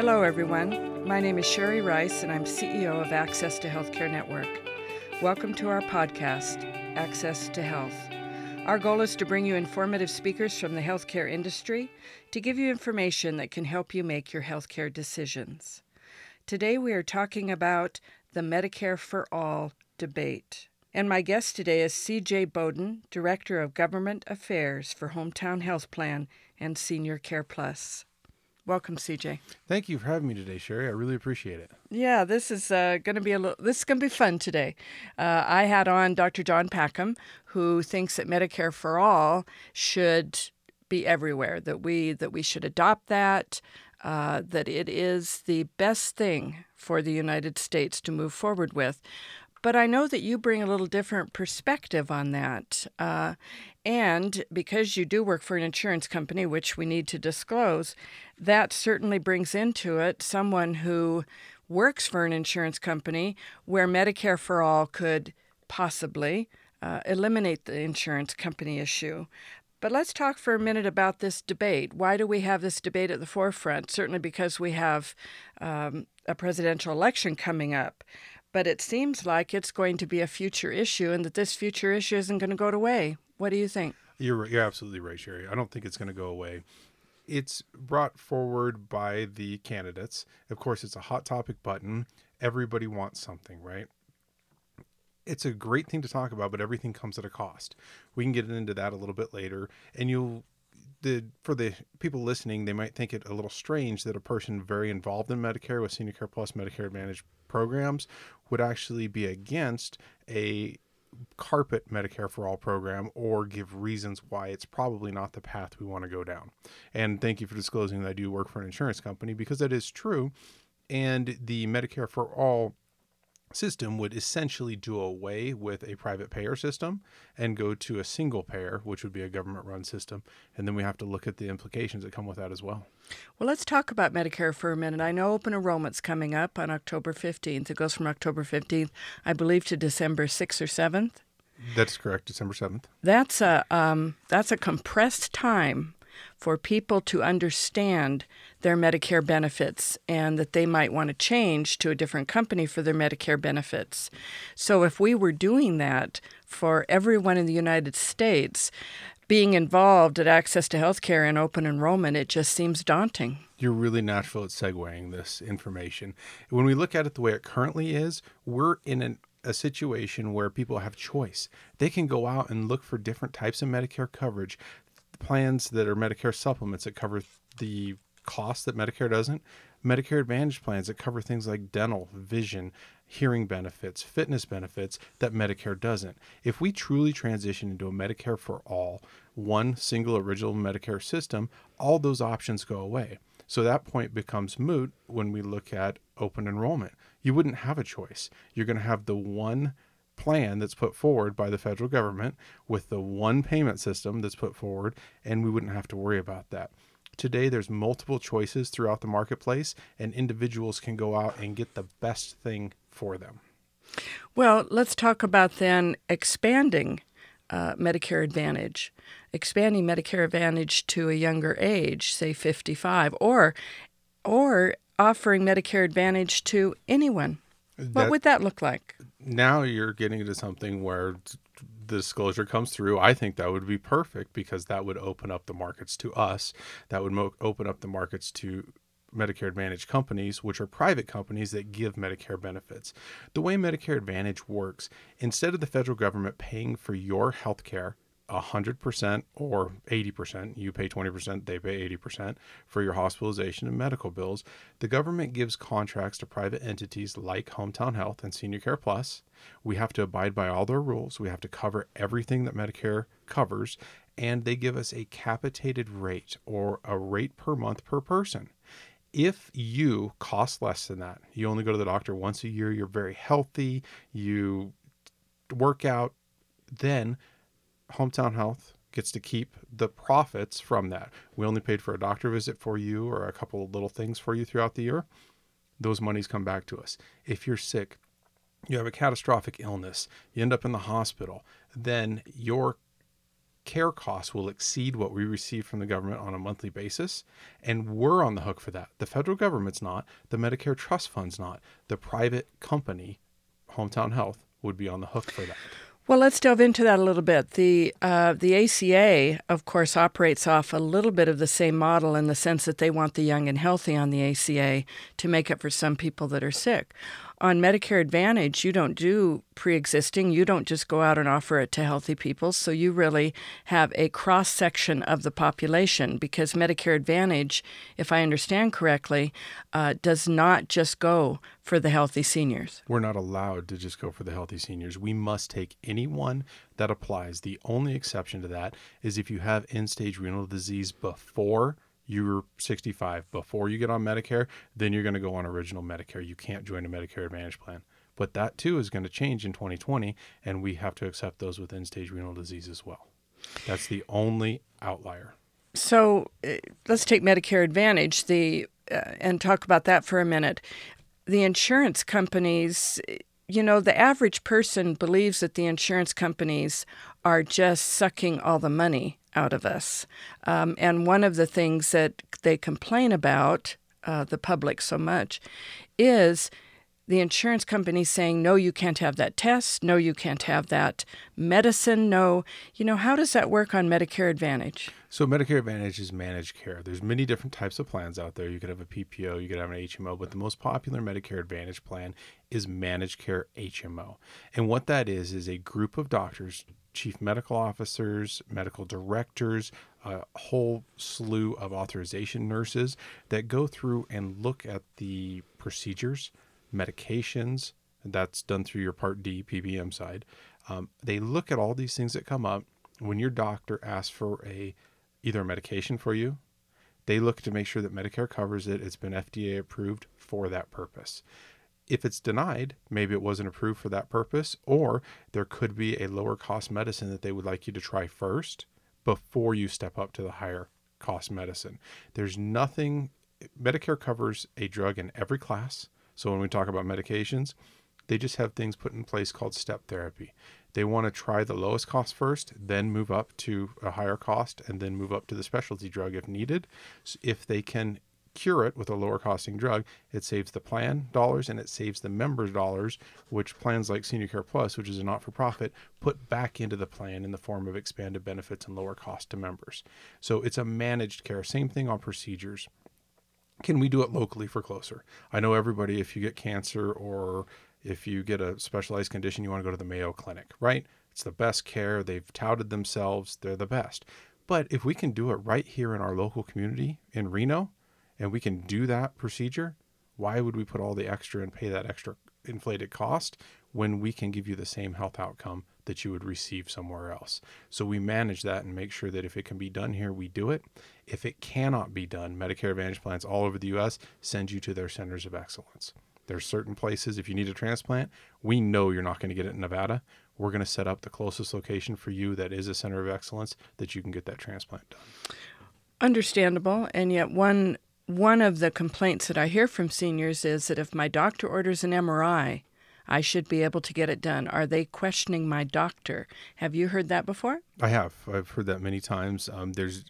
Hello, everyone. My name is Sherry Rice, and I'm CEO of Access to Healthcare Network. Welcome to our podcast, Access to Health. Our goal is to bring you informative speakers from the healthcare industry to give you information that can help you make your healthcare decisions. Today, we are talking about the Medicare for All debate. And my guest today is CJ Bowden, Director of Government Affairs for Hometown Health Plan and Senior Care Plus. Welcome, CJ. Thank you for having me today, Sherry. I really appreciate it. Yeah, this is uh, going to be a little. This is going to be fun today. Uh, I had on Dr. John Packham, who thinks that Medicare for all should be everywhere. That we that we should adopt that. Uh, that it is the best thing for the United States to move forward with. But I know that you bring a little different perspective on that. Uh, and because you do work for an insurance company, which we need to disclose, that certainly brings into it someone who works for an insurance company where Medicare for All could possibly uh, eliminate the insurance company issue. But let's talk for a minute about this debate. Why do we have this debate at the forefront? Certainly because we have um, a presidential election coming up but it seems like it's going to be a future issue and that this future issue isn't going to go away. What do you think? You're you're absolutely right, Sherry. I don't think it's going to go away. It's brought forward by the candidates. Of course, it's a hot topic button. Everybody wants something, right? It's a great thing to talk about, but everything comes at a cost. We can get into that a little bit later, and you'll the for the people listening, they might think it a little strange that a person very involved in Medicare with Senior Care Plus, Medicare Advantage programs would actually be against a carpet Medicare for All program or give reasons why it's probably not the path we want to go down. And thank you for disclosing that I do work for an insurance company because that is true. And the Medicare for All system would essentially do away with a private payer system and go to a single payer, which would be a government run system. And then we have to look at the implications that come with that as well. Well, let's talk about Medicare for a minute. I know open enrollment's coming up on October 15th. It goes from October 15th, I believe, to December 6th or 7th. That's correct, December 7th. That's a, um, that's a compressed time for people to understand their Medicare benefits and that they might want to change to a different company for their Medicare benefits. So, if we were doing that for everyone in the United States, being involved at access to health care and open enrollment, it just seems daunting. You're really natural at segueing this information. When we look at it the way it currently is, we're in an a situation where people have choice. They can go out and look for different types of Medicare coverage, plans that are Medicare supplements that cover the costs that Medicare doesn't, Medicare Advantage plans that cover things like dental, vision, hearing benefits, fitness benefits that Medicare doesn't. If we truly transition into a Medicare for all, one single original Medicare system, all those options go away. So that point becomes moot when we look at open enrollment. You wouldn't have a choice. You're going to have the one plan that's put forward by the federal government with the one payment system that's put forward, and we wouldn't have to worry about that. Today, there's multiple choices throughout the marketplace, and individuals can go out and get the best thing for them. Well, let's talk about then expanding uh, Medicare Advantage, expanding Medicare Advantage to a younger age, say 55, or or offering Medicare Advantage to anyone. That, what would that look like? now you're getting into something where the disclosure comes through. I think that would be perfect because that would open up the markets to us. That would mo- open up the markets to Medicare Advantage companies, which are private companies that give Medicare benefits. The way Medicare Advantage works, instead of the federal government paying for your health care 100% or 80%, you pay 20%, they pay 80% for your hospitalization and medical bills. The government gives contracts to private entities like Hometown Health and Senior Care Plus. We have to abide by all their rules. We have to cover everything that Medicare covers, and they give us a capitated rate or a rate per month per person. If you cost less than that, you only go to the doctor once a year, you're very healthy, you work out, then Hometown Health gets to keep the profits from that. We only paid for a doctor visit for you or a couple of little things for you throughout the year. Those monies come back to us. If you're sick, you have a catastrophic illness, you end up in the hospital, then your care costs will exceed what we receive from the government on a monthly basis. And we're on the hook for that. The federal government's not, the Medicare Trust Fund's not. The private company, Hometown Health, would be on the hook for that. Well, let's delve into that a little bit. The uh, the ACA, of course, operates off a little bit of the same model in the sense that they want the young and healthy on the ACA to make up for some people that are sick on Medicare Advantage, you don't do pre existing. You don't just go out and offer it to healthy people. So you really have a cross section of the population because Medicare Advantage, if I understand correctly, uh, does not just go for the healthy seniors. We're not allowed to just go for the healthy seniors. We must take anyone that applies. The only exception to that is if you have end stage renal disease before you're 65 before you get on Medicare, then you're going to go on original Medicare. You can't join a Medicare Advantage plan. But that too is going to change in 2020, and we have to accept those with end stage renal disease as well. That's the only outlier. So uh, let's take Medicare Advantage the uh, and talk about that for a minute. The insurance companies, you know, the average person believes that the insurance companies are just sucking all the money out of us. Um, and one of the things that they complain about, uh, the public so much, is the insurance company saying, no, you can't have that test. No, you can't have that medicine. No. You know, how does that work on Medicare Advantage? So, Medicare Advantage is managed care. There's many different types of plans out there. You could have a PPO, you could have an HMO, but the most popular Medicare Advantage plan is managed care HMO. And what that is, is a group of doctors chief medical officers, medical directors, a whole slew of authorization nurses that go through and look at the procedures, medications. That's done through your Part D PBM side. Um, they look at all these things that come up when your doctor asks for a either a medication for you. They look to make sure that Medicare covers it. It's been FDA approved for that purpose if it's denied, maybe it wasn't approved for that purpose, or there could be a lower cost medicine that they would like you to try first before you step up to the higher cost medicine. There's nothing, Medicare covers a drug in every class. So when we talk about medications, they just have things put in place called step therapy. They want to try the lowest cost first, then move up to a higher cost, and then move up to the specialty drug if needed. So if they can cure it with a lower costing drug, it saves the plan dollars and it saves the members dollars, which plans like Senior Care Plus, which is a not for profit, put back into the plan in the form of expanded benefits and lower cost to members. So it's a managed care. Same thing on procedures. Can we do it locally for closer? I know everybody, if you get cancer or if you get a specialized condition, you want to go to the Mayo Clinic, right? It's the best care. They've touted themselves, they're the best. But if we can do it right here in our local community in Reno, and we can do that procedure, why would we put all the extra and pay that extra inflated cost when we can give you the same health outcome that you would receive somewhere else? So we manage that and make sure that if it can be done here, we do it. If it cannot be done, Medicare Advantage plans all over the US send you to their centers of excellence. There's certain places, if you need a transplant, we know you're not going to get it in Nevada. We're going to set up the closest location for you that is a center of excellence that you can get that transplant done. Understandable. And yet, one one of the complaints that I hear from seniors is that if my doctor orders an MRI, I should be able to get it done. Are they questioning my doctor? Have you heard that before? I have. I've heard that many times. Um, there's,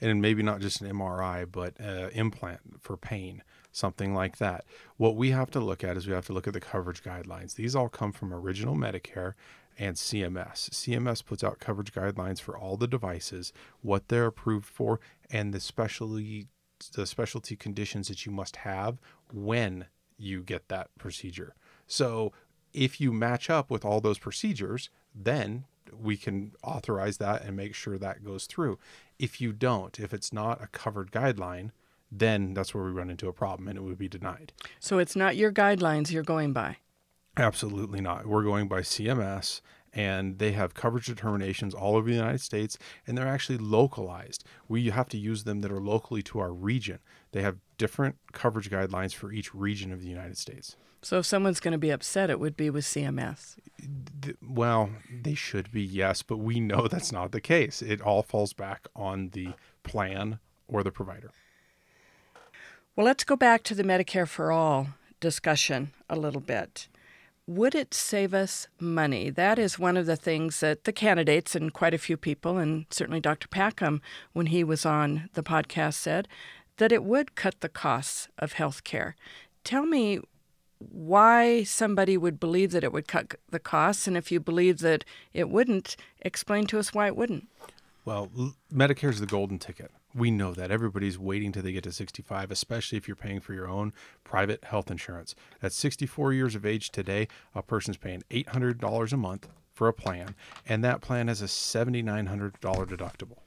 and maybe not just an MRI, but uh, implant for pain, something like that. What we have to look at is we have to look at the coverage guidelines. These all come from original Medicare and CMS. CMS puts out coverage guidelines for all the devices, what they're approved for, and the specially the specialty conditions that you must have when you get that procedure. So if you match up with all those procedures, then we can authorize that and make sure that goes through. If you don't, if it's not a covered guideline, then that's where we run into a problem and it would be denied. So it's not your guidelines you're going by? Absolutely not. We're going by CMS and they have coverage determinations all over the United States, and they're actually localized. We have to use them that are locally to our region. They have different coverage guidelines for each region of the United States. So if someone's going to be upset, it would be with CMS. Well, they should be, yes, but we know that's not the case. It all falls back on the plan or the provider. Well, let's go back to the Medicare for All discussion a little bit would it save us money? That is one of the things that the candidates and quite a few people, and certainly Dr. Packham, when he was on the podcast, said that it would cut the costs of health care. Tell me why somebody would believe that it would cut the costs, and if you believe that it wouldn't, explain to us why it wouldn't. Well, Medicare is the golden ticket. We know that everybody's waiting till they get to 65, especially if you're paying for your own private health insurance. At 64 years of age today, a person's paying $800 a month for a plan, and that plan has a $7,900 deductible.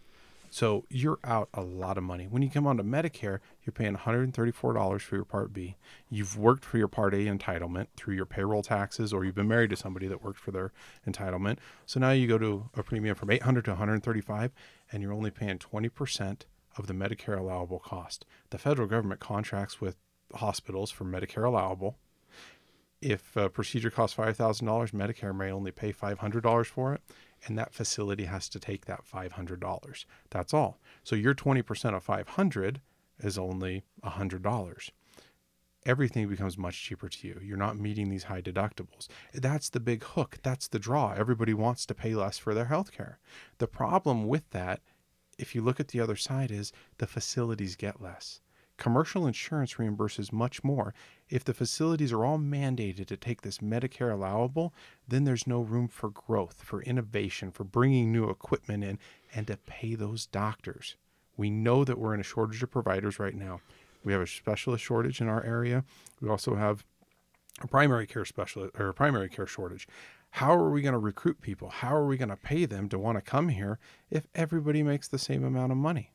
So you're out a lot of money. When you come onto Medicare, you're paying $134 for your Part B. You've worked for your Part A entitlement through your payroll taxes, or you've been married to somebody that worked for their entitlement. So now you go to a premium from 800 to 135, and you're only paying 20% of the Medicare allowable cost. The federal government contracts with hospitals for Medicare allowable. If a procedure costs $5,000, Medicare may only pay $500 for it and that facility has to take that $500. That's all. So your 20% of 500 is only $100. Everything becomes much cheaper to you. You're not meeting these high deductibles. That's the big hook. That's the draw. Everybody wants to pay less for their health care. The problem with that, if you look at the other side, is the facilities get less. Commercial insurance reimburses much more. If the facilities are all mandated to take this Medicare allowable, then there's no room for growth, for innovation, for bringing new equipment in, and to pay those doctors. We know that we're in a shortage of providers right now. We have a specialist shortage in our area. We also have a primary care specialist or a primary care shortage. How are we going to recruit people? How are we going to pay them to want to come here if everybody makes the same amount of money?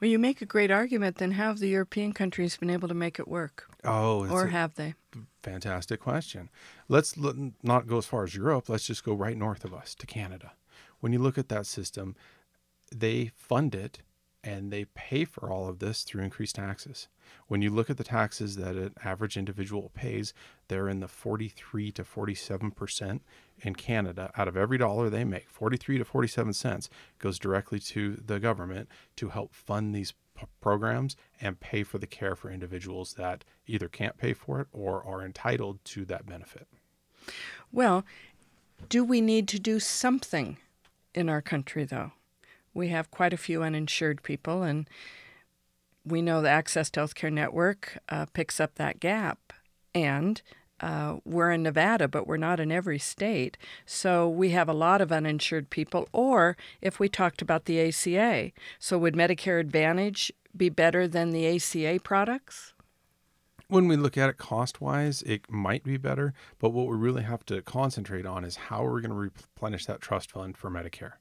Well, you make a great argument. Then how have the European countries been able to make it work? Oh, or have they? Fantastic question. Let's not go as far as Europe. Let's just go right north of us to Canada. When you look at that system, they fund it and they pay for all of this through increased taxes. When you look at the taxes that an average individual pays, they're in the 43 to 47 percent in Canada. Out of every dollar they make, 43 to 47 cents goes directly to the government to help fund these p- programs and pay for the care for individuals that either can't pay for it or are entitled to that benefit. Well, do we need to do something in our country, though? We have quite a few uninsured people, and we know the Access to Healthcare Network uh, picks up that gap. And uh, we're in Nevada, but we're not in every state. So we have a lot of uninsured people. Or if we talked about the ACA, so would Medicare Advantage be better than the ACA products? When we look at it cost wise, it might be better. But what we really have to concentrate on is how we're going to replenish that trust fund for Medicare.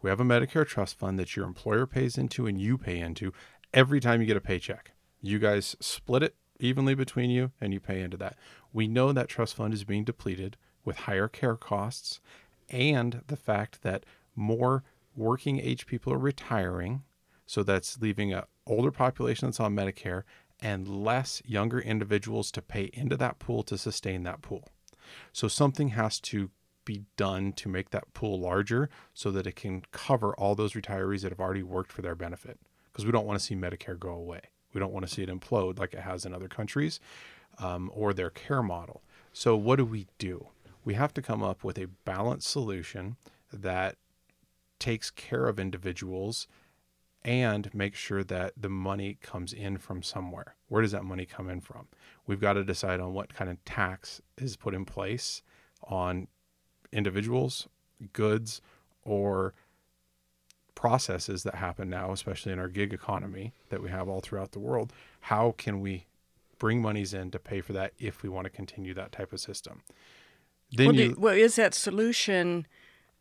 We have a Medicare trust fund that your employer pays into and you pay into every time you get a paycheck. You guys split it evenly between you and you pay into that. We know that trust fund is being depleted with higher care costs and the fact that more working age people are retiring. So that's leaving an older population that's on Medicare and less younger individuals to pay into that pool to sustain that pool. So something has to be done to make that pool larger so that it can cover all those retirees that have already worked for their benefit because we don't want to see Medicare go away. We don't want to see it implode like it has in other countries um, or their care model. So, what do we do? We have to come up with a balanced solution that takes care of individuals and make sure that the money comes in from somewhere. Where does that money come in from? We've got to decide on what kind of tax is put in place on individuals, goods, or processes that happen now, especially in our gig economy that we have all throughout the world. How can we bring monies in to pay for that if we want to continue that type of system? Then well, you, well is that solution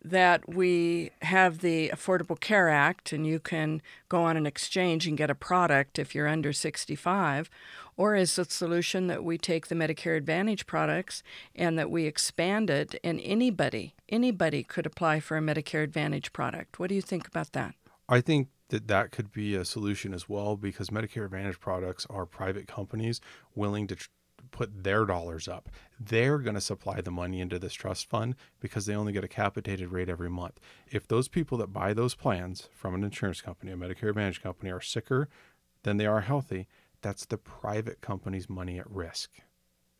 that we have the Affordable Care Act and you can go on an exchange and get a product if you're under 65? Or is the solution that we take the Medicare Advantage products and that we expand it and anybody, anybody could apply for a Medicare Advantage product? What do you think about that? I think that that could be a solution as well because Medicare Advantage products are private companies willing to tr- put their dollars up. They're going to supply the money into this trust fund because they only get a capitated rate every month. If those people that buy those plans from an insurance company, a Medicare Advantage company, are sicker than they are healthy, that's the private company's money at risk.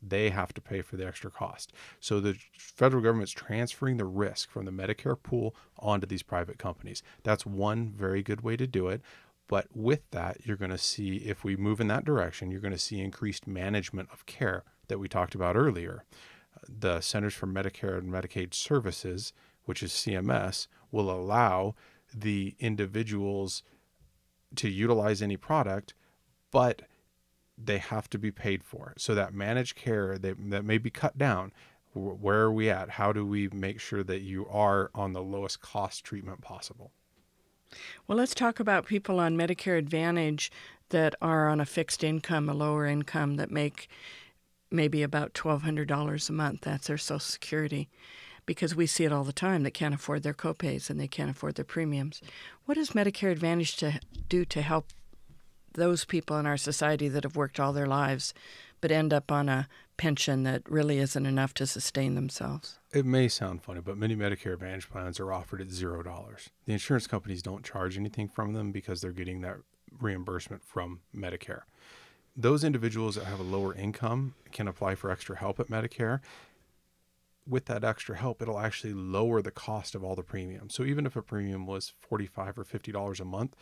They have to pay for the extra cost. So the federal government's transferring the risk from the Medicare pool onto these private companies. That's one very good way to do it. But with that, you're going to see, if we move in that direction, you're going to see increased management of care that we talked about earlier. The Centers for Medicare and Medicaid Services, which is CMS, will allow the individuals to utilize any product, but they have to be paid for. So that managed care that, that may be cut down. Where are we at? How do we make sure that you are on the lowest cost treatment possible? Well, let's talk about people on Medicare Advantage that are on a fixed income, a lower income, that make maybe about $1,200 a month. That's their Social Security. Because we see it all the time. They can't afford their copays and they can't afford their premiums. What does Medicare Advantage to do to help those people in our society that have worked all their lives but end up on a pension that really isn't enough to sustain themselves. It may sound funny, but many Medicare Advantage plans are offered at zero dollars. The insurance companies don't charge anything from them because they're getting that reimbursement from Medicare. Those individuals that have a lower income can apply for extra help at Medicare. With that extra help, it'll actually lower the cost of all the premiums. So even if a premium was 45 or $50 a month,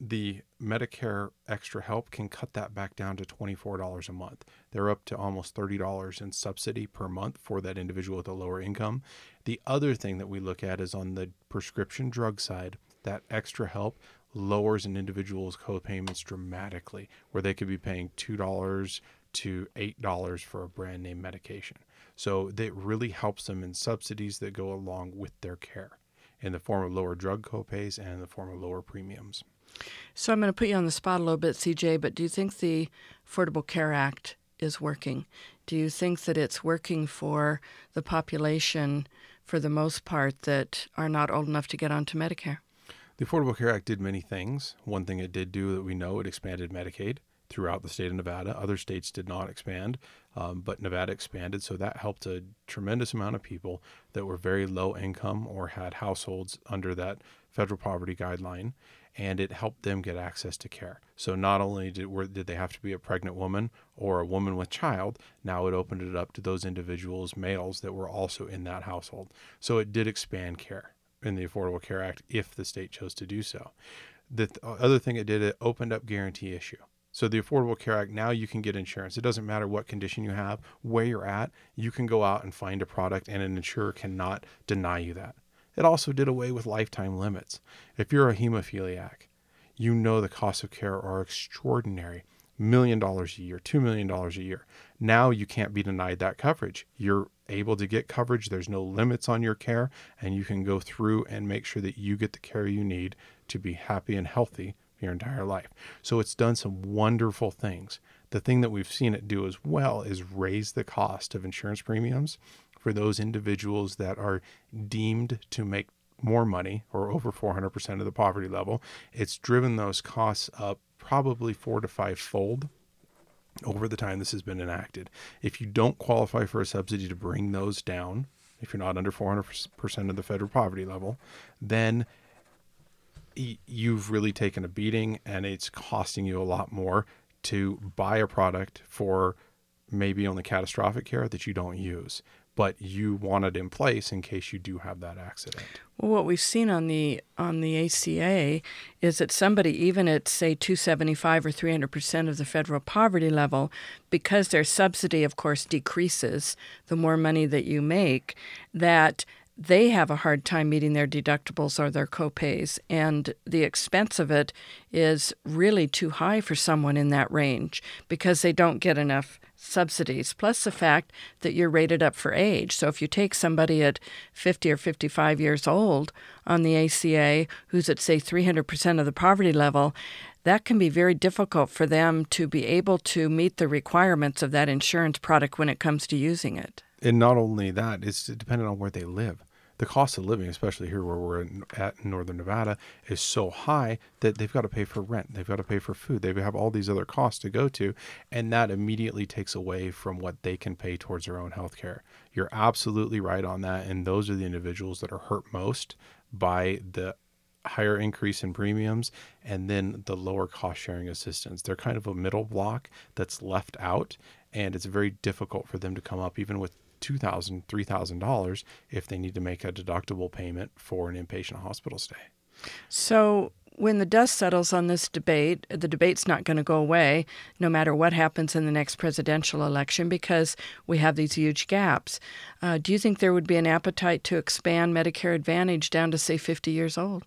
the Medicare extra help can cut that back down to $24 a month. They're up to almost $30 in subsidy per month for that individual with a lower income. The other thing that we look at is on the prescription drug side, that extra help lowers an individual's co-payments dramatically, where they could be paying $2 to $8 for a brand name medication. So it really helps them in subsidies that go along with their care in the form of lower drug copays and in the form of lower premiums. So I'm going to put you on the spot a little bit, CJ, but do you think the Affordable Care Act is working? Do you think that it's working for the population, for the most part, that are not old enough to get onto Medicare? The Affordable Care Act did many things. One thing it did do that we know it expanded Medicaid throughout the state of Nevada. Other states did not expand, um, but Nevada expanded. So that helped a tremendous amount of people that were very low income or had households under that federal poverty guideline and it helped them get access to care. So not only did were, did they have to be a pregnant woman or a woman with child, now it opened it up to those individuals, males that were also in that household. So it did expand care in the Affordable Care Act if the state chose to do so. The th- uh, other thing it did, it opened up guarantee issue. So the Affordable Care Act, now you can get insurance. It doesn't matter what condition you have, where you're at, you can go out and find a product and an insurer cannot deny you that. It also did away with lifetime limits. If you're a hemophiliac, you know the costs of care are extraordinary million dollars a year, $2 million a year. Now you can't be denied that coverage. You're able to get coverage. There's no limits on your care, and you can go through and make sure that you get the care you need to be happy and healthy your entire life. So it's done some wonderful things. The thing that we've seen it do as well is raise the cost of insurance premiums for those individuals that are deemed to make more money or over 400% of the poverty level. It's driven those costs up probably four to five fold over the time this has been enacted. If you don't qualify for a subsidy to bring those down, if you're not under 400% of the federal poverty level, then you've really taken a beating and it's costing you a lot more to buy a product for maybe only catastrophic care that you don't use but you want it in place in case you do have that accident. Well, what we've seen on the on the ACA is that somebody, even at say 275 or 300 percent of the federal poverty level, because their subsidy, of course, decreases the more money that you make, that they have a hard time meeting their deductibles or their copays, and the expense of it is really too high for someone in that range because they don't get enough subsidies, plus the fact that you're rated up for age. So if you take somebody at 50 or 55 years old on the ACA who's at, say, 300% of the poverty level, that can be very difficult for them to be able to meet the requirements of that insurance product when it comes to using it. And not only that, it's dependent on where they live the cost of living, especially here where we're in, at in northern Nevada, is so high that they've got to pay for rent, they've got to pay for food, they have all these other costs to go to, and that immediately takes away from what they can pay towards their own health care. You're absolutely right on that, and those are the individuals that are hurt most by the higher increase in premiums and then the lower cost sharing assistance. They're kind of a middle block that's left out, and it's very difficult for them to come up even with $2,000, $3,000 if they need to make a deductible payment for an inpatient hospital stay. So, when the dust settles on this debate, the debate's not going to go away no matter what happens in the next presidential election because we have these huge gaps. Uh, do you think there would be an appetite to expand Medicare Advantage down to, say, 50 years old?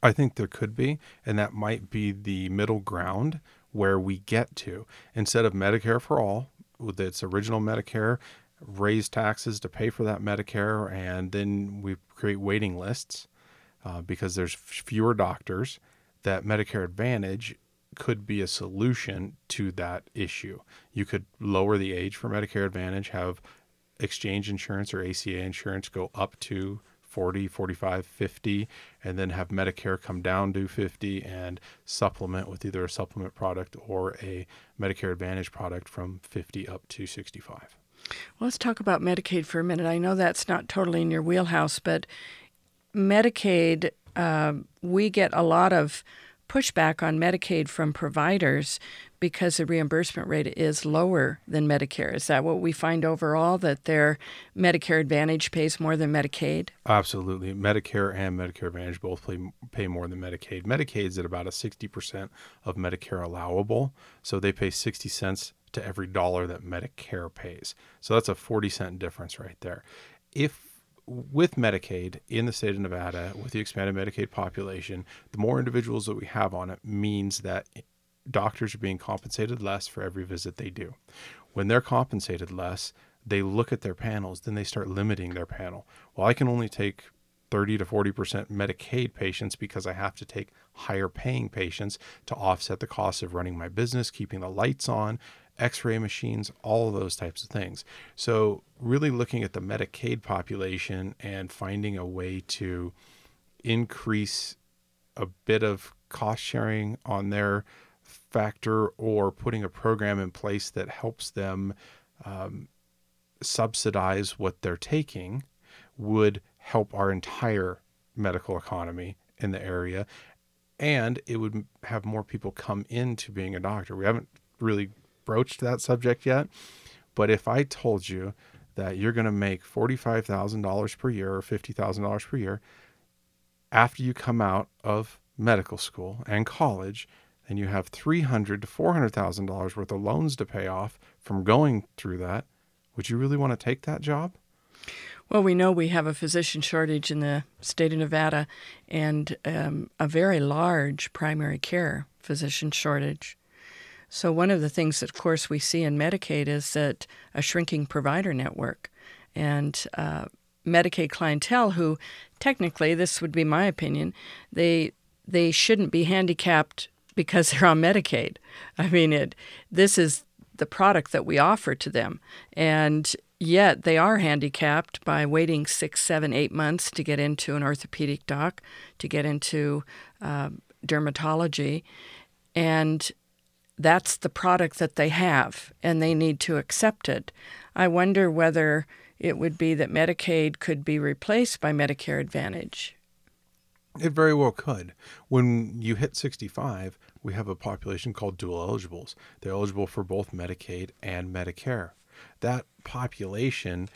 I think there could be, and that might be the middle ground where we get to. Instead of Medicare for all, with its original Medicare, raise taxes to pay for that Medicare, and then we create waiting lists uh, because there's fewer doctors, that Medicare Advantage could be a solution to that issue. You could lower the age for Medicare Advantage, have exchange insurance or ACA insurance go up to 40, 45, 50, and then have Medicare come down to 50 and supplement with either a supplement product or a Medicare Advantage product from 50 up to 65. Well, let's talk about Medicaid for a minute. I know that's not totally in your wheelhouse, but Medicaid, uh, we get a lot of pushback on Medicaid from providers because the reimbursement rate is lower than Medicare. Is that what we find overall that their Medicare Advantage pays more than Medicaid? Absolutely. Medicare and Medicare Advantage both pay, pay more than Medicaid. Medicaid's at about a 60% of Medicare allowable, so they pay 60 cents to every dollar that Medicare pays. So that's a 40 cent difference right there. If with Medicaid in the state of Nevada, with the expanded Medicaid population, the more individuals that we have on it means that doctors are being compensated less for every visit they do. When they're compensated less, they look at their panels, then they start limiting their panel. Well, I can only take 30 to 40% Medicaid patients because I have to take higher paying patients to offset the cost of running my business, keeping the lights on, x ray machines, all of those types of things. So, really looking at the Medicaid population and finding a way to increase a bit of cost sharing on their factor or putting a program in place that helps them um, subsidize what they're taking would help our entire medical economy in the area and it would have more people come into being a doctor. We haven't really broached that subject yet. But if I told you that you're going to make $45,000 per year or $50,000 per year after you come out of medical school and college, and you have $300 to $400,000 worth of loans to pay off from going through that, would you really want to take that job? Well, we know we have a physician shortage in the state of Nevada and um, a very large primary care physician shortage. So, one of the things that, of course, we see in Medicaid is that a shrinking provider network and uh, Medicaid clientele who, technically, this would be my opinion, they they shouldn't be handicapped because they're on Medicaid. I mean, it this is the product that we offer to them, and yet they are handicapped by waiting six, seven, eight months to get into an orthopedic doc, to get into uh, dermatology, and that's the product that they have and they need to accept it. I wonder whether it would be that Medicaid could be replaced by Medicare Advantage. It very well could. When you hit 65, we have a population called dual eligibles. They're eligible for both Medicaid and Medicare. That population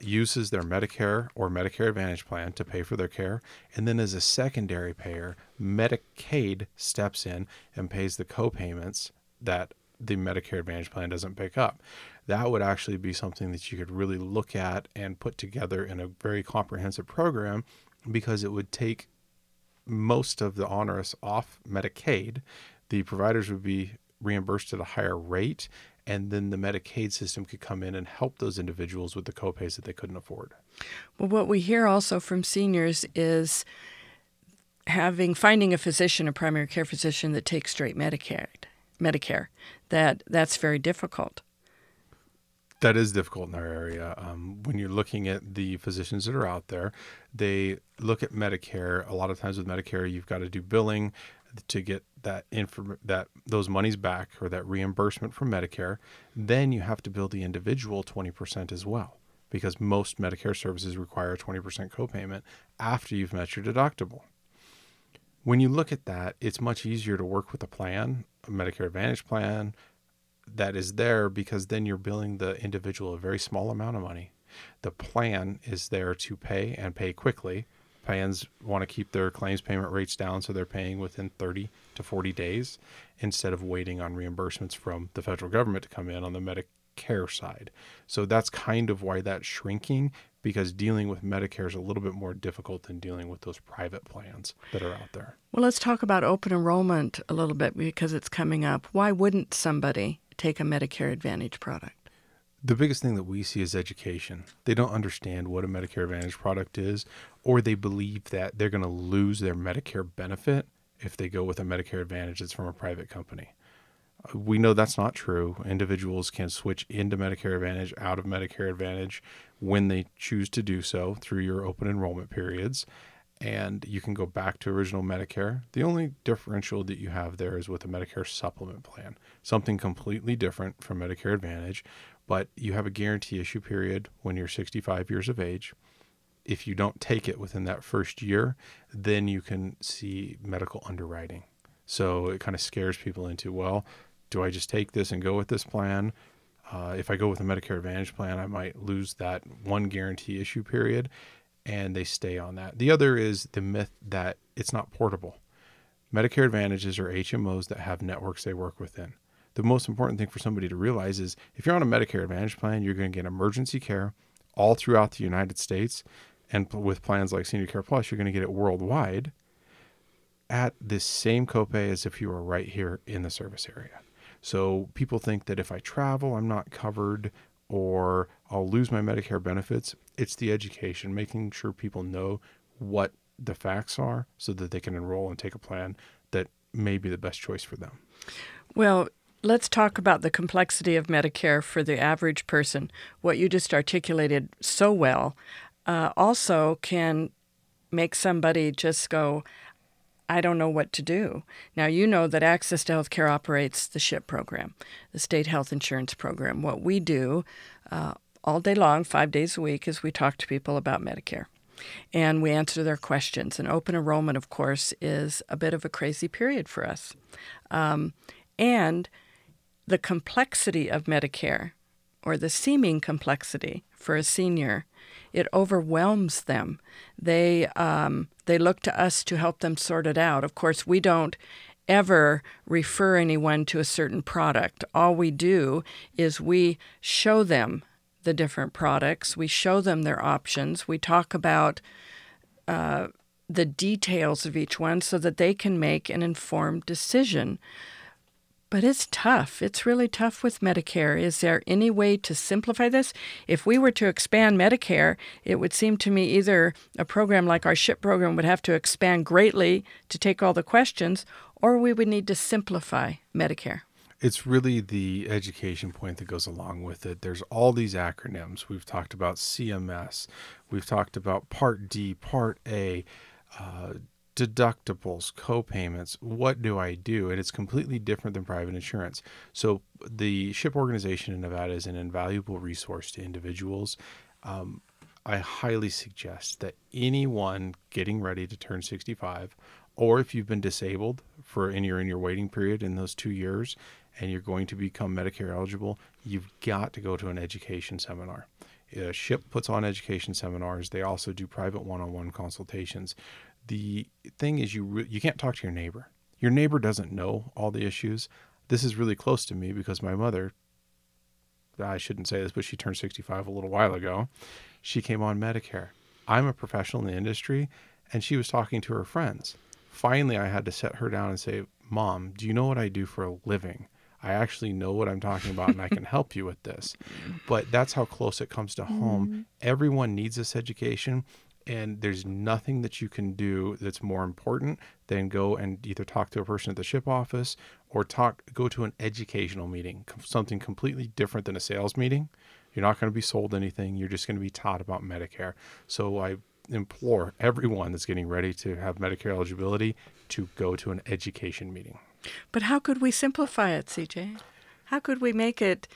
uses their Medicare or Medicare Advantage plan to pay for their care. And then, as a secondary payer, Medicaid steps in and pays the co-payments that the Medicare Advantage plan doesn't pick up. That would actually be something that you could really look at and put together in a very comprehensive program because it would take most of the onerous off Medicaid. The providers would be reimbursed at a higher rate and then the Medicaid system could come in and help those individuals with the copays that they couldn't afford. Well, what we hear also from seniors is having finding a physician, a primary care physician that takes straight Medicare, Medicare. That that's very difficult. That is difficult in our area. Um, when you're looking at the physicians that are out there, they look at Medicare. A lot of times with Medicare, you've got to do billing to get that inform that those monies back or that reimbursement from Medicare, then you have to bill the individual 20% as well because most Medicare services require a 20% copayment after you've met your deductible. When you look at that, it's much easier to work with a plan, a Medicare Advantage plan that is there because then you're billing the individual a very small amount of money. The plan is there to pay and pay quickly. Plans want to keep their claims payment rates down so they're paying within 30 to 40 days instead of waiting on reimbursements from the federal government to come in on the Medicare side. So that's kind of why that's shrinking because dealing with Medicare is a little bit more difficult than dealing with those private plans that are out there. Well, let's talk about open enrollment a little bit because it's coming up. Why wouldn't somebody take a Medicare Advantage product? The biggest thing that we see is education. They don't understand what a Medicare Advantage product is, or they believe that they're going to lose their Medicare benefit if they go with a Medicare Advantage that's from a private company. We know that's not true. Individuals can switch into Medicare Advantage, out of Medicare Advantage when they choose to do so through your open enrollment periods. And you can go back to original Medicare. The only differential that you have there is with a Medicare supplement plan, something completely different from Medicare Advantage. But you have a guarantee issue period when you're 65 years of age. If you don't take it within that first year, then you can see medical underwriting. So it kind of scares people into, well, do I just take this and go with this plan? Uh, if I go with a Medicare Advantage plan, I might lose that one guarantee issue period, and they stay on that. The other is the myth that it's not portable. Medicare Advantages are HMOs that have networks they work within. The most important thing for somebody to realize is if you're on a Medicare Advantage plan, you're going to get emergency care all throughout the United States. And with plans like Senior Care Plus, you're going to get it worldwide at the same copay as if you were right here in the service area. So people think that if I travel, I'm not covered or I'll lose my Medicare benefits. It's the education, making sure people know what the facts are so that they can enroll and take a plan that may be the best choice for them. Well, let's talk about the complexity of Medicare for the average person. What you just articulated so well uh, also can make somebody just go, I don't know what to do. Now, you know that Access to Healthcare operates the SHIP program, the state health insurance program. What we do uh, all day long, five days a week, is we talk to people about Medicare and we answer their questions. And open enrollment, of course, is a bit of a crazy period for us. Um, and the complexity of Medicare, or the seeming complexity for a senior, it overwhelms them. They um, they look to us to help them sort it out. Of course, we don't ever refer anyone to a certain product. All we do is we show them the different products, we show them their options, we talk about uh, the details of each one so that they can make an informed decision. But it's tough. It's really tough with Medicare. Is there any way to simplify this? If we were to expand Medicare, it would seem to me either a program like our SHIP program would have to expand greatly to take all the questions, or we would need to simplify Medicare. It's really the education point that goes along with it. There's all these acronyms. We've talked about CMS, we've talked about Part D, Part A. Uh, deductibles, co-payments, what do I do? And it's completely different than private insurance. So the SHIP organization in Nevada is an invaluable resource to individuals. Um, I highly suggest that anyone getting ready to turn 65, or if you've been disabled for and you're in your waiting period in those two years, and you're going to become Medicare eligible, you've got to go to an education seminar. SHIP puts on education seminars. They also do private one-on-one consultations the thing is you re- you can't talk to your neighbor. Your neighbor doesn't know all the issues. This is really close to me because my mother I shouldn't say this, but she turned 65 a little while ago. She came on Medicare. I'm a professional in the industry and she was talking to her friends. Finally, I had to set her down and say, "Mom, do you know what I do for a living?" I actually know what I'm talking about and I can help you with this. But that's how close it comes to home. Mm-hmm. Everyone needs this education and there's nothing that you can do that's more important than go and either talk to a person at the SHIP office or talk go to an educational meeting something completely different than a sales meeting. You're not going to be sold anything. You're just going to be taught about medicare. So i implore everyone that's getting ready to have medicare eligibility to go to an education meeting. But how could we simplify it cj how could we make it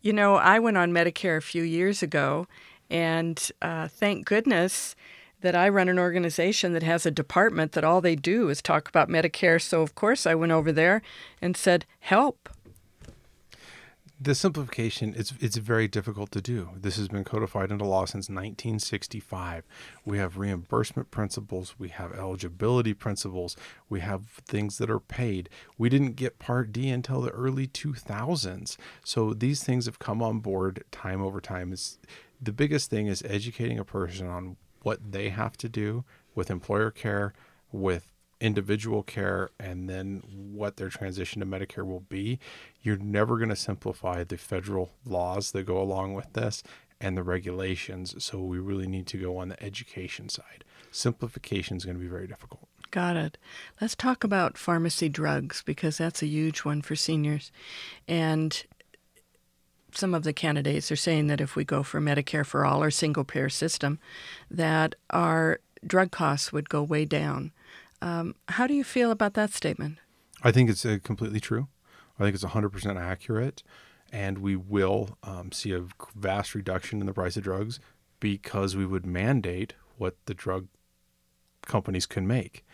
you know i went on medicare a few years ago and uh, thank goodness that I run an organization that has a department that all they do is talk about Medicare. So, of course, I went over there and said, help. The simplification it's it's very difficult to do. This has been codified into law since 1965. We have reimbursement principles, we have eligibility principles, we have things that are paid. We didn't get Part D until the early 2000s. So these things have come on board time over time. It's the biggest thing is educating a person on what they have to do with employer care, with individual care, and then what their transition to Medicare will be. You're never going to simplify the federal laws that go along with this and the regulations. So we really need to go on the education side. Simplification is going to be very difficult. Got it. Let's talk about pharmacy drugs because that's a huge one for seniors. And some of the candidates are saying that if we go for Medicare for all or single payer system, that our drug costs would go way down. Um, how do you feel about that statement? I think it's uh, completely true. I think it's 100% accurate. And we will um, see a vast reduction in the price of drugs because we would mandate what the drug companies can make.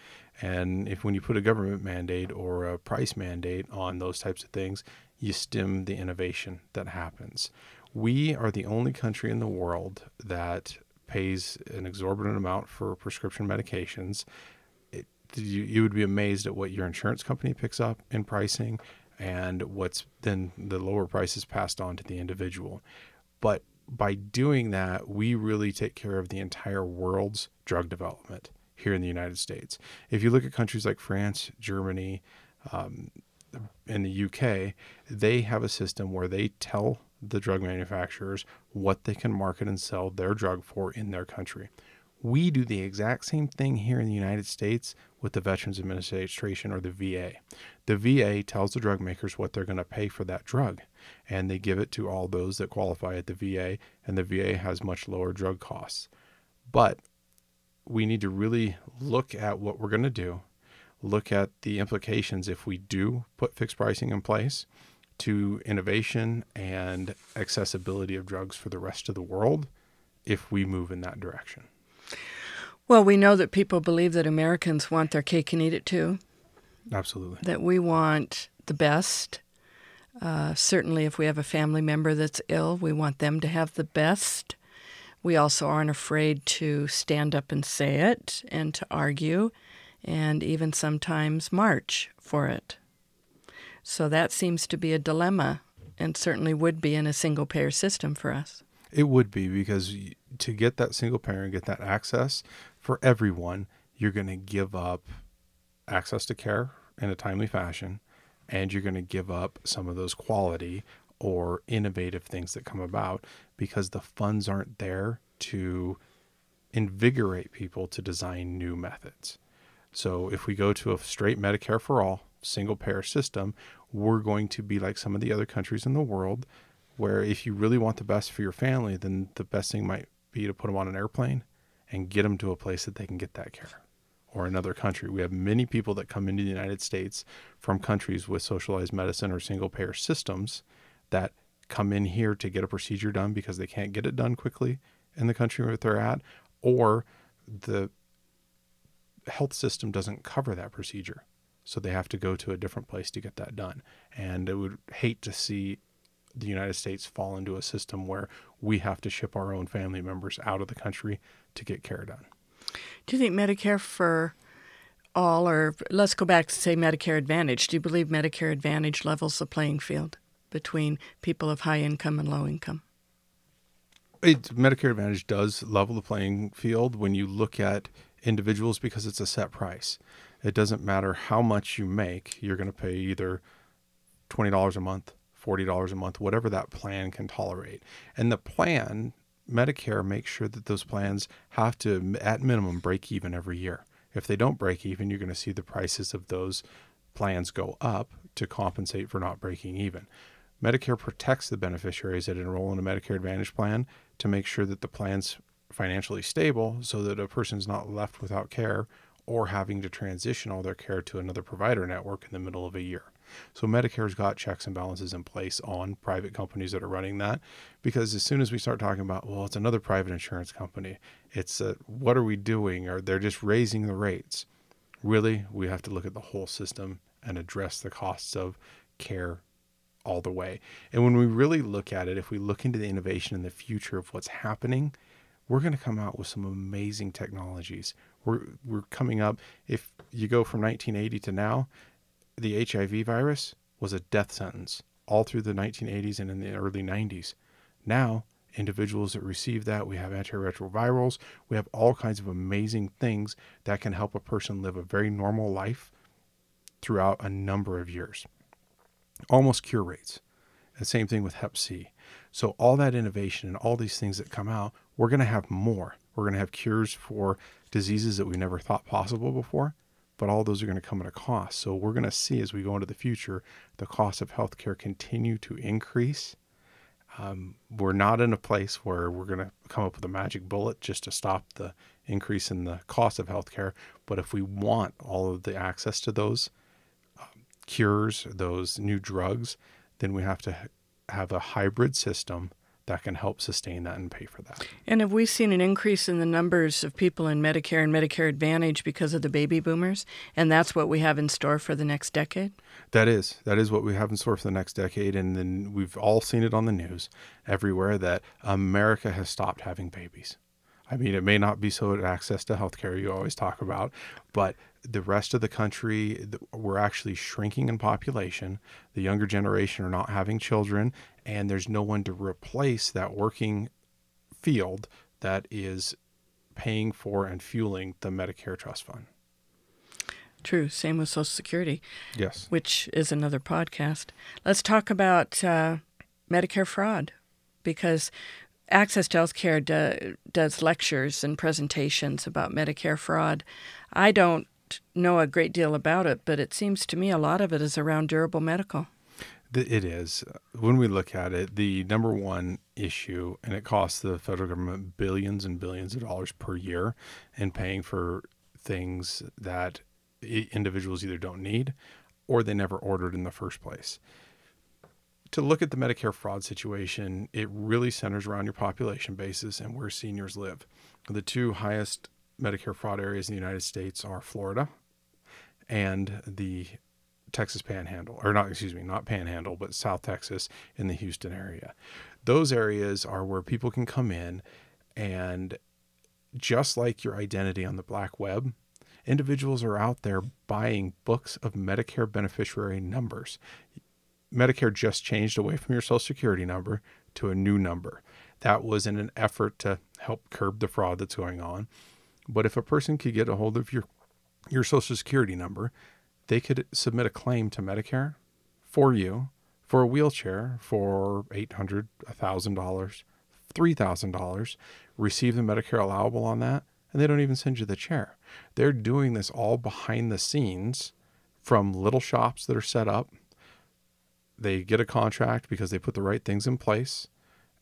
And if when you put a government mandate or a price mandate on those types of things, you stem the innovation that happens. We are the only country in the world that pays an exorbitant amount for prescription medications. It, you, you would be amazed at what your insurance company picks up in pricing and what's then the lower prices passed on to the individual. But by doing that, we really take care of the entire world's drug development here in the United States. If you look at countries like France, Germany, um, in the UK, they have a system where they tell the drug manufacturers what they can market and sell their drug for in their country. We do the exact same thing here in the United States with the Veterans Administration or the VA. The VA tells the drug makers what they're going to pay for that drug, and they give it to all those that qualify at the VA, and the VA has much lower drug costs. But we need to really look at what we're going to do look at the implications if we do put fixed pricing in place to innovation and accessibility of drugs for the rest of the world if we move in that direction. Well, we know that people believe that Americans want their cake and eat it too. Absolutely. That we want the best. Uh, certainly, if we have a family member that's ill, we want them to have the best. We also aren't afraid to stand up and say it and to argue and even sometimes march for it. So that seems to be a dilemma and certainly would be in a single payer system for us. It would be because to get that single payer and get that access for everyone, you're going to give up access to care in a timely fashion and you're going to give up some of those quality or innovative things that come about because the funds aren't there to invigorate people to design new methods. So if we go to a straight Medicare for all, single payer system, we're going to be like some of the other countries in the world where if you really want the best for your family, then the best thing might be to put them on an airplane and get them to a place that they can get that care or another country. We have many people that come into the United States from countries with socialized medicine or single payer systems that come in here to get a procedure done because they can't get it done quickly in the country where they're at or the health system doesn't cover that procedure. So they have to go to a different place to get that done. And I would hate to see the United States fall into a system where we have to ship our own family members out of the country to get care done. Do you think Medicare for all, or let's go back to say Medicare Advantage, do you believe Medicare Advantage levels the playing field between people of high income and low income? It, Medicare Advantage does level the playing field when you look at individuals because it's a set price. It doesn't matter how much you make, you're going to pay either $20 a month, $40 a month, whatever that plan can tolerate. And the plan, Medicare makes sure that those plans have to, at minimum, break even every year. If they don't break even, you're going to see the prices of those plans go up to compensate for not breaking even. Medicare protects the beneficiaries that enroll in a Medicare Advantage plan to make sure that the plans financially stable so that a person's not left without care or having to transition all their care to another provider network in the middle of a year. So Medicare's got checks and balances in place on private companies that are running that because as soon as we start talking about, well, it's another private insurance company, it's uh, what are we doing? Or they're just raising the rates. Really, we have to look at the whole system and address the costs of care all the way. And when we really look at it, if we look into the innovation in the future of what's happening, we're going to come out with some amazing technologies. We're we're coming up if you go from 1980 to now, the HIV virus was a death sentence all through the 1980s and in the early 90s. Now, individuals that receive that, we have antiretrovirals, we have all kinds of amazing things that can help a person live a very normal life throughout a number of years. Almost cure rates. And same thing with Hep C. So, all that innovation and all these things that come out, we're going to have more. We're going to have cures for diseases that we never thought possible before, but all those are going to come at a cost. So, we're going to see as we go into the future the cost of healthcare continue to increase. Um, we're not in a place where we're going to come up with a magic bullet just to stop the increase in the cost of healthcare. But if we want all of the access to those um, cures, those new drugs, then we have to have a hybrid system that can help sustain that and pay for that. And have we seen an increase in the numbers of people in Medicare and Medicare Advantage because of the baby boomers? And that's what we have in store for the next decade? That is. That is what we have in store for the next decade. And then we've all seen it on the news everywhere that America has stopped having babies. I mean, it may not be so access to healthcare you always talk about, but the rest of the country, we're actually shrinking in population. The younger generation are not having children, and there's no one to replace that working field that is paying for and fueling the Medicare Trust Fund. True. Same with Social Security. Yes. Which is another podcast. Let's talk about uh, Medicare fraud because Access to Healthcare do, does lectures and presentations about Medicare fraud. I don't know a great deal about it, but it seems to me a lot of it is around durable medical. It is. When we look at it, the number one issue, and it costs the federal government billions and billions of dollars per year in paying for things that individuals either don't need or they never ordered in the first place. To look at the Medicare fraud situation, it really centers around your population basis and where seniors live. The two highest Medicare fraud areas in the United States are Florida and the Texas Panhandle, or not, excuse me, not Panhandle, but South Texas in the Houston area. Those areas are where people can come in and just like your identity on the black web, individuals are out there buying books of Medicare beneficiary numbers. Medicare just changed away from your social security number to a new number. That was in an effort to help curb the fraud that's going on. But if a person could get a hold of your your social security number, they could submit a claim to Medicare for you for a wheelchair for $800, $1,000, $3,000, receive the Medicare allowable on that, and they don't even send you the chair. They're doing this all behind the scenes from little shops that are set up. They get a contract because they put the right things in place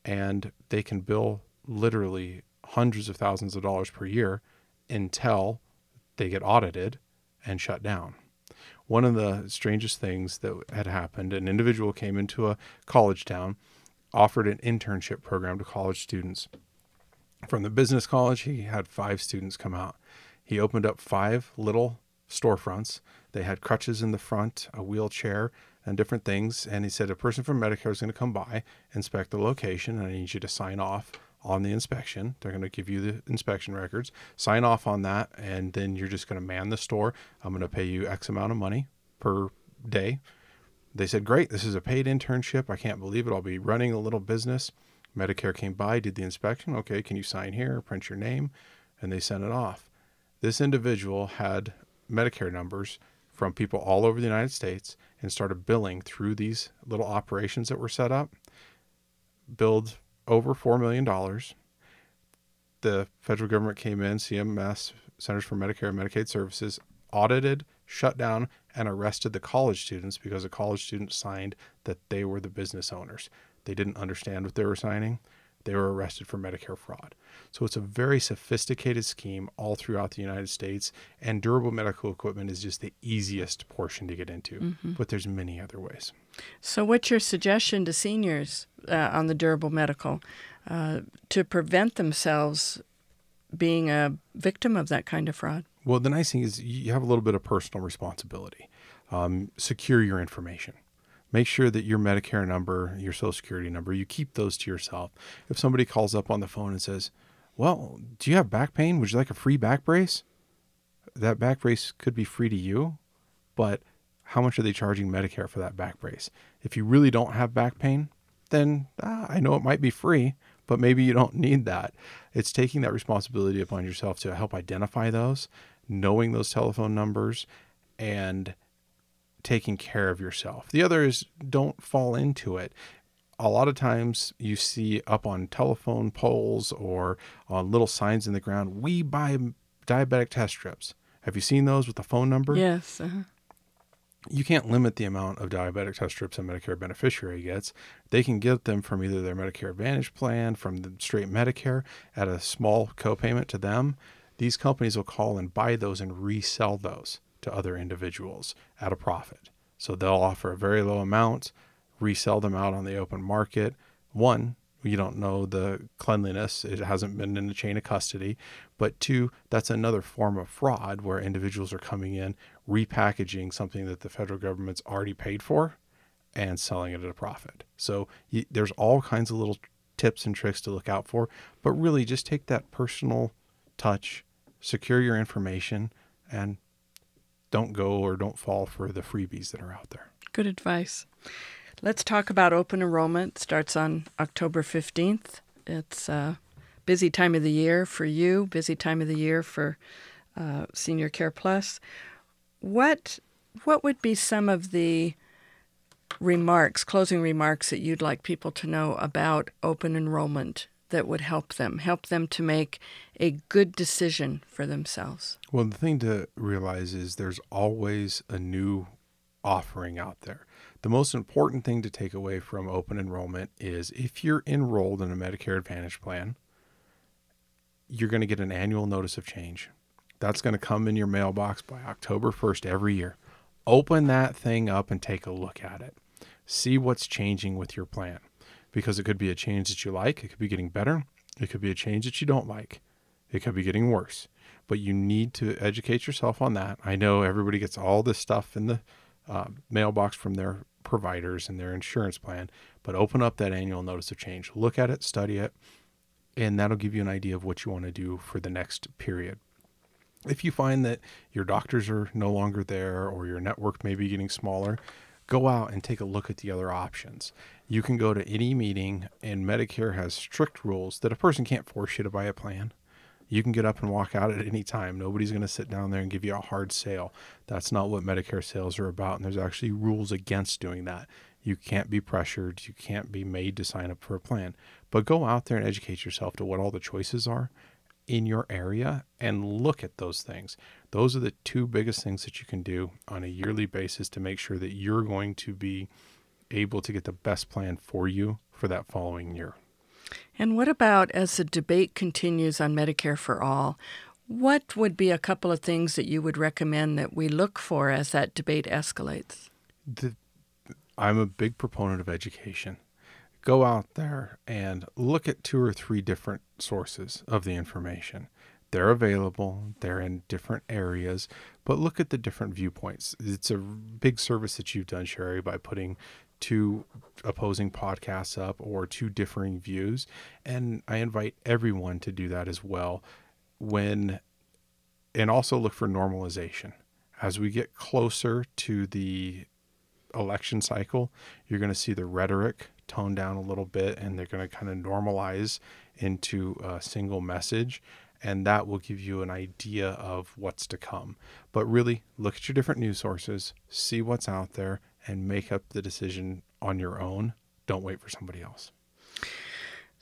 and they can bill literally hundreds of thousands of dollars per year until they get audited and shut down. One of the strangest things that had happened an individual came into a college town, offered an internship program to college students. From the business college, he had five students come out. He opened up five little storefronts. They had crutches in the front, a wheelchair, and different things. And he said, A person from Medicare is going to come by, inspect the location, and I need you to sign off on the inspection. They're going to give you the inspection records, sign off on that, and then you're just going to man the store. I'm going to pay you X amount of money per day. They said, Great, this is a paid internship. I can't believe it. I'll be running a little business. Medicare came by, did the inspection. Okay, can you sign here, print your name? And they sent it off. This individual had Medicare numbers from people all over the United States and started billing through these little operations that were set up. Billed over $4 million. The federal government came in, CMS, Centers for Medicare and Medicaid Services, audited, shut down, and arrested the college students because the college students signed that they were the business owners. They didn't understand what they were signing. They were arrested for Medicare fraud. So it's a very sophisticated scheme all throughout the United States, and durable medical equipment is just the easiest portion to get into. Mm-hmm. But there's many other ways. So, what's your suggestion to seniors uh, on the durable medical uh, to prevent themselves being a victim of that kind of fraud? Well, the nice thing is you have a little bit of personal responsibility. Um, secure your information. Make sure that your Medicare number, your Social Security number, you keep those to yourself. If somebody calls up on the phone and says, Well, do you have back pain? Would you like a free back brace? That back brace could be free to you, but how much are they charging Medicare for that back brace? If you really don't have back pain, then ah, I know it might be free, but maybe you don't need that. It's taking that responsibility upon yourself to help identify those, knowing those telephone numbers, and taking care of yourself. The other is don't fall into it. A lot of times you see up on telephone poles or on little signs in the ground, we buy diabetic test strips. Have you seen those with the phone number? Yes. Uh-huh you can't limit the amount of diabetic test strips a Medicare beneficiary gets. They can get them from either their Medicare Advantage plan, from the straight Medicare at a small copayment to them. These companies will call and buy those and resell those to other individuals at a profit. So they'll offer a very low amount, resell them out on the open market. One, you don't know the cleanliness, it hasn't been in the chain of custody. But two, that's another form of fraud where individuals are coming in, repackaging something that the federal government's already paid for and selling it at a profit. So you, there's all kinds of little tips and tricks to look out for, but really just take that personal touch, secure your information, and don't go or don't fall for the freebies that are out there. Good advice. Let's talk about open enrollment. It starts on October 15th. It's a busy time of the year for you, busy time of the year for uh, Senior Care Plus. What what would be some of the remarks, closing remarks that you'd like people to know about open enrollment that would help them, help them to make a good decision for themselves? Well, the thing to realize is there's always a new offering out there. The most important thing to take away from open enrollment is if you're enrolled in a Medicare Advantage plan, you're going to get an annual notice of change. That's going to come in your mailbox by October 1st every year. Open that thing up and take a look at it. See what's changing with your plan because it could be a change that you like, it could be getting better, it could be a change that you don't like, it could be getting worse. But you need to educate yourself on that. I know everybody gets all this stuff in the uh, mailbox from their providers and their insurance plan, but open up that annual notice of change. Look at it, study it, and that'll give you an idea of what you want to do for the next period. If you find that your doctors are no longer there or your network may be getting smaller, go out and take a look at the other options. You can go to any meeting, and Medicare has strict rules that a person can't force you to buy a plan. You can get up and walk out at any time. Nobody's going to sit down there and give you a hard sale. That's not what Medicare sales are about. And there's actually rules against doing that. You can't be pressured. You can't be made to sign up for a plan. But go out there and educate yourself to what all the choices are in your area and look at those things. Those are the two biggest things that you can do on a yearly basis to make sure that you're going to be able to get the best plan for you for that following year. And what about as the debate continues on Medicare for All? What would be a couple of things that you would recommend that we look for as that debate escalates? The, I'm a big proponent of education. Go out there and look at two or three different sources of the information. They're available, they're in different areas, but look at the different viewpoints. It's a big service that you've done, Sherry, by putting two opposing podcasts up or two differing views. And I invite everyone to do that as well when, and also look for normalization. As we get closer to the election cycle, you're going to see the rhetoric tone down a little bit and they're going to kind of normalize into a single message. And that will give you an idea of what's to come. But really, look at your different news sources, see what's out there, and make up the decision on your own. Don't wait for somebody else.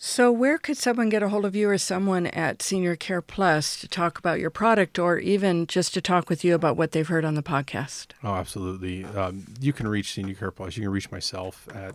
So, where could someone get a hold of you or someone at Senior Care Plus to talk about your product or even just to talk with you about what they've heard on the podcast? Oh, absolutely. Um, you can reach Senior Care Plus. You can reach myself at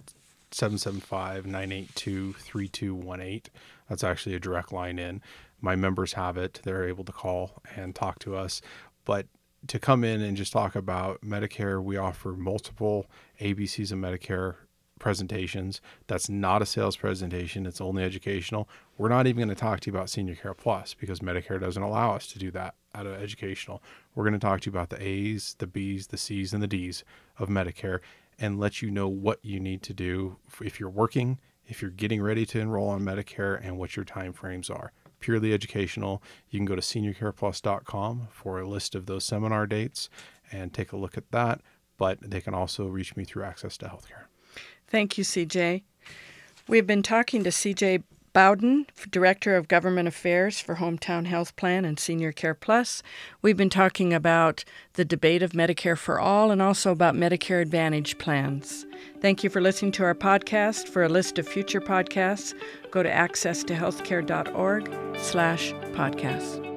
775 982 3218. That's actually a direct line in. My members have it. They're able to call and talk to us. But to come in and just talk about Medicare, we offer multiple ABCs of Medicare presentations. That's not a sales presentation, it's only educational. We're not even going to talk to you about Senior Care Plus because Medicare doesn't allow us to do that out of educational. We're going to talk to you about the A's, the B's, the C's, and the D's of Medicare and let you know what you need to do if you're working, if you're getting ready to enroll on Medicare, and what your time frames are. Purely educational. You can go to seniorcareplus.com for a list of those seminar dates and take a look at that. But they can also reach me through Access to Healthcare. Thank you, CJ. We've been talking to CJ Bowden, Director of Government Affairs for Hometown Health Plan and Senior Care Plus. We've been talking about the debate of Medicare for All and also about Medicare Advantage plans. Thank you for listening to our podcast. For a list of future podcasts, go to accesstohealthcare.org slash podcasts.